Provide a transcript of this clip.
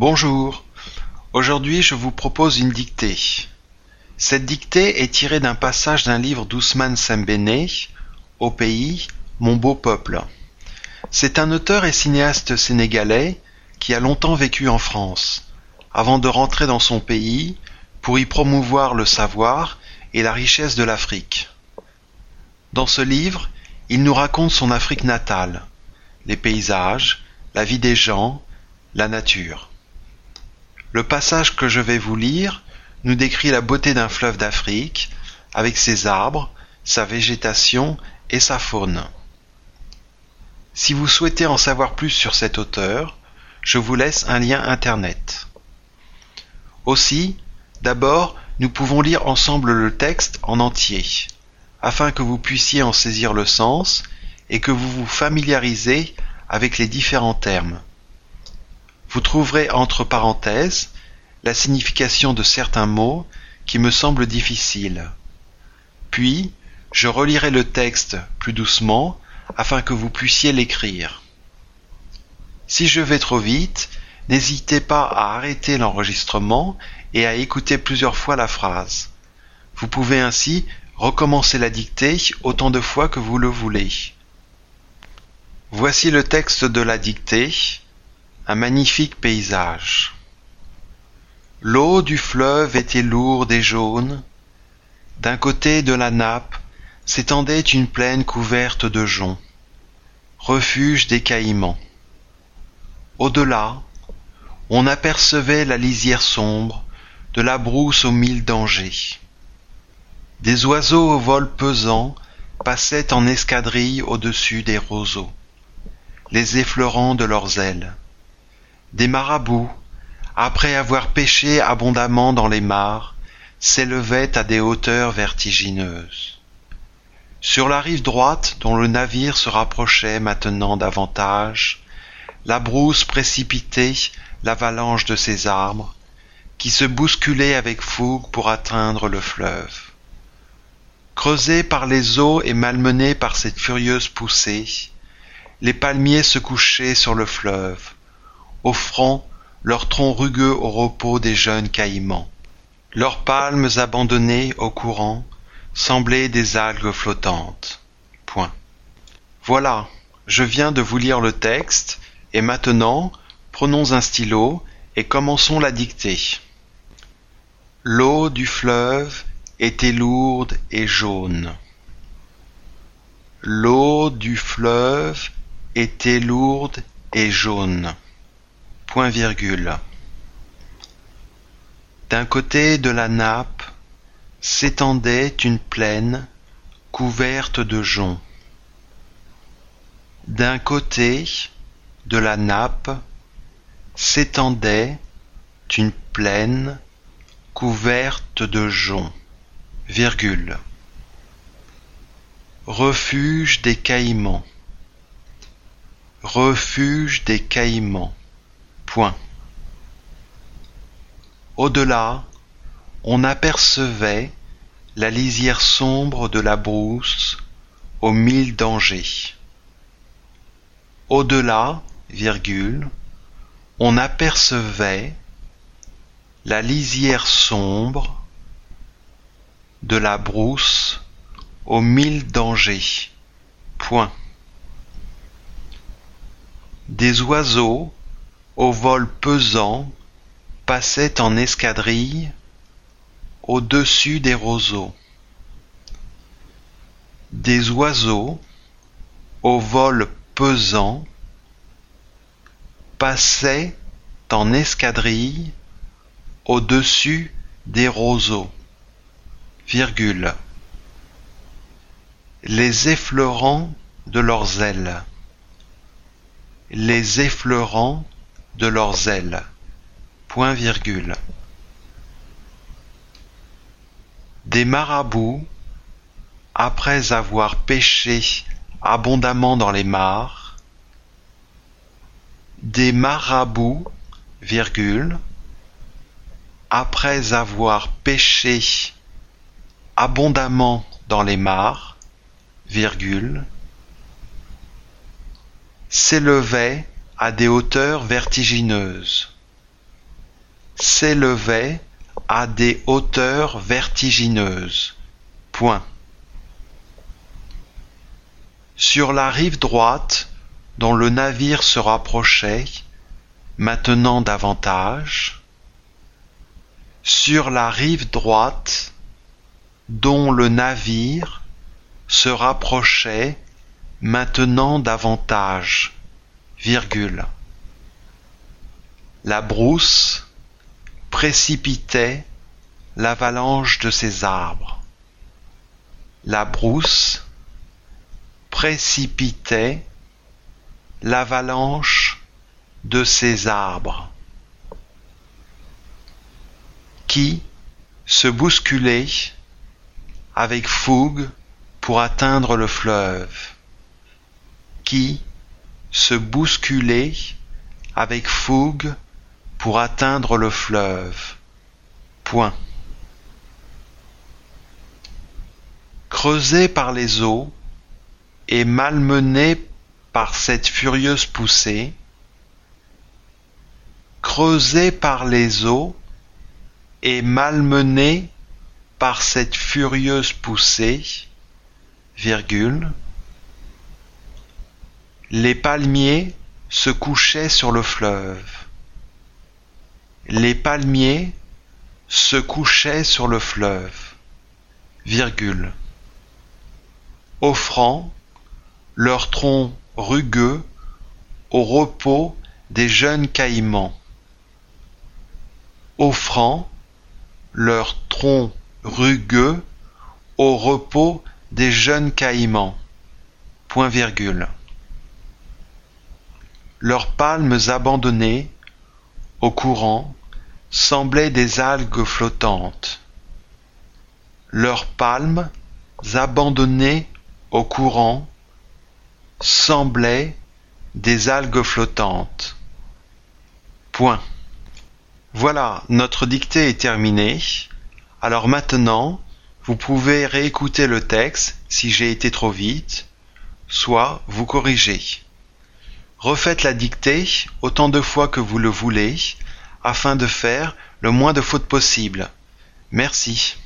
Bonjour. Aujourd'hui, je vous propose une dictée. Cette dictée est tirée d'un passage d'un livre d'Ousmane Sembene, Au pays, mon beau peuple. C'est un auteur et cinéaste sénégalais qui a longtemps vécu en France, avant de rentrer dans son pays pour y promouvoir le savoir et la richesse de l'Afrique. Dans ce livre, il nous raconte son Afrique natale, les paysages, la vie des gens, la nature. Le passage que je vais vous lire nous décrit la beauté d'un fleuve d'Afrique, avec ses arbres, sa végétation et sa faune. Si vous souhaitez en savoir plus sur cet auteur, je vous laisse un lien internet. Aussi, d'abord, nous pouvons lire ensemble le texte en entier, afin que vous puissiez en saisir le sens et que vous vous familiarisez avec les différents termes. Vous trouverez entre parenthèses la signification de certains mots qui me semblent difficiles. Puis, je relirai le texte plus doucement afin que vous puissiez l'écrire. Si je vais trop vite, n'hésitez pas à arrêter l'enregistrement et à écouter plusieurs fois la phrase. Vous pouvez ainsi recommencer la dictée autant de fois que vous le voulez. Voici le texte de la dictée, un magnifique paysage. L'eau du fleuve était lourde et jaune. D'un côté de la nappe s'étendait une plaine couverte de joncs, refuge des caïmans. Au-delà, on apercevait la lisière sombre de la brousse aux mille dangers. Des oiseaux au vol pesant passaient en escadrille au-dessus des roseaux, les effleurant de leurs ailes. Des marabouts, après avoir pêché abondamment dans les mares, s'élevaient à des hauteurs vertigineuses. Sur la rive droite, dont le navire se rapprochait maintenant davantage, la brousse précipitait l'avalanche de ses arbres, qui se bousculaient avec fougue pour atteindre le fleuve. Creusés par les eaux et malmenés par cette furieuse poussée, les palmiers se couchaient sur le fleuve, offrant leurs troncs rugueux au repos des jeunes caïmans. Leurs palmes abandonnées au courant semblaient des algues flottantes. Voilà, je viens de vous lire le texte, et maintenant, prenons un stylo et commençons la dictée. L'eau du fleuve était lourde et jaune. L'eau du fleuve était lourde et jaune. D'un côté de la nappe s'étendait une plaine couverte de joncs. D'un côté de la nappe s'étendait une plaine couverte de joncs. Virgule. Refuge des caïmans. Refuge des caïmans. Au-delà, on apercevait la lisière sombre de la brousse aux mille dangers. Au-delà, virgule, on apercevait la lisière sombre de la brousse aux mille dangers. Point. Des oiseaux au vol pesant passaient en escadrille au-dessus des roseaux. Des oiseaux au vol pesant passaient en escadrille au-dessus des roseaux. Virgule, les effleurant de leurs ailes, les effleurant de leurs ailes. Des marabouts, après avoir pêché abondamment dans les mares, des marabouts, après avoir pêché abondamment dans les mares, virgule, s'élevait à des hauteurs vertigineuses, s'élevait à des hauteurs vertigineuses. Point. Sur la rive droite, dont le navire se rapprochait, maintenant davantage, sur la rive droite, dont le navire se rapprochait maintenant davantage. La brousse précipitait l'avalanche de ses arbres. La brousse précipitait l'avalanche de ses arbres qui se bousculait avec fougue pour atteindre le fleuve, qui se bousculait avec fougue pour atteindre le fleuve. Point. Creusé par les eaux et malmené par cette furieuse poussée, creusé par les eaux et malmené par cette furieuse poussée, virgule, les palmiers se couchaient sur le fleuve. Les palmiers se couchaient sur le fleuve, virgule, offrant leur tronc rugueux au repos des jeunes caïmans, offrant leur tronc rugueux au repos des jeunes caïmans. Point virgule. Leurs palmes abandonnées au courant semblaient des algues flottantes. Leurs palmes abandonnées au courant semblaient des algues flottantes. Point. Voilà, notre dictée est terminée. Alors maintenant, vous pouvez réécouter le texte si j'ai été trop vite, soit vous corriger. Refaites la dictée autant de fois que vous le voulez afin de faire le moins de fautes possible. Merci.